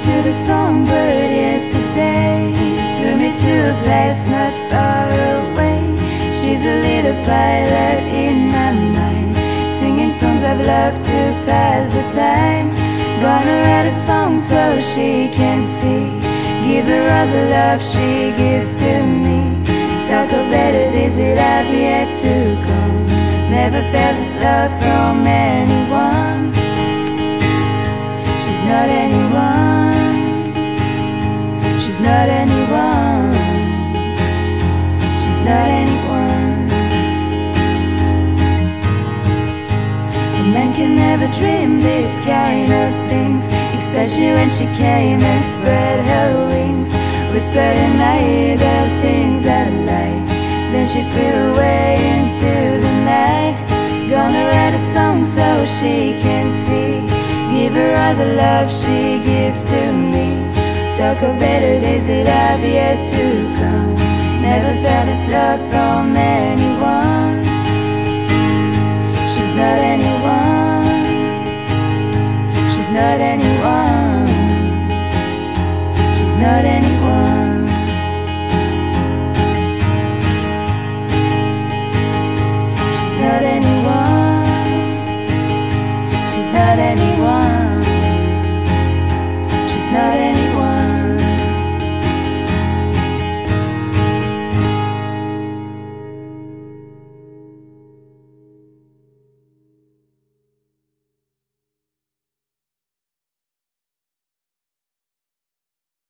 To the songbird yesterday Flew me to a place not far away. She's a little pilot in my mind Singing songs of love to pass the time. Gonna write a song so she can see Give her all the love she gives to me. Talk of better days that I've yet to come. Never felt this love from anyone not anyone. She's not anyone. A man can never dream this kind of things Especially when she came and spread her wings. Whispered my ear the things I like. Then she flew away into the night. Gonna write a song so she can see. Give her all the love she gives to me talk of better days that have yet to come. Never felt this love from anyone. She's not anyone. She's not anyone. She's not anyone.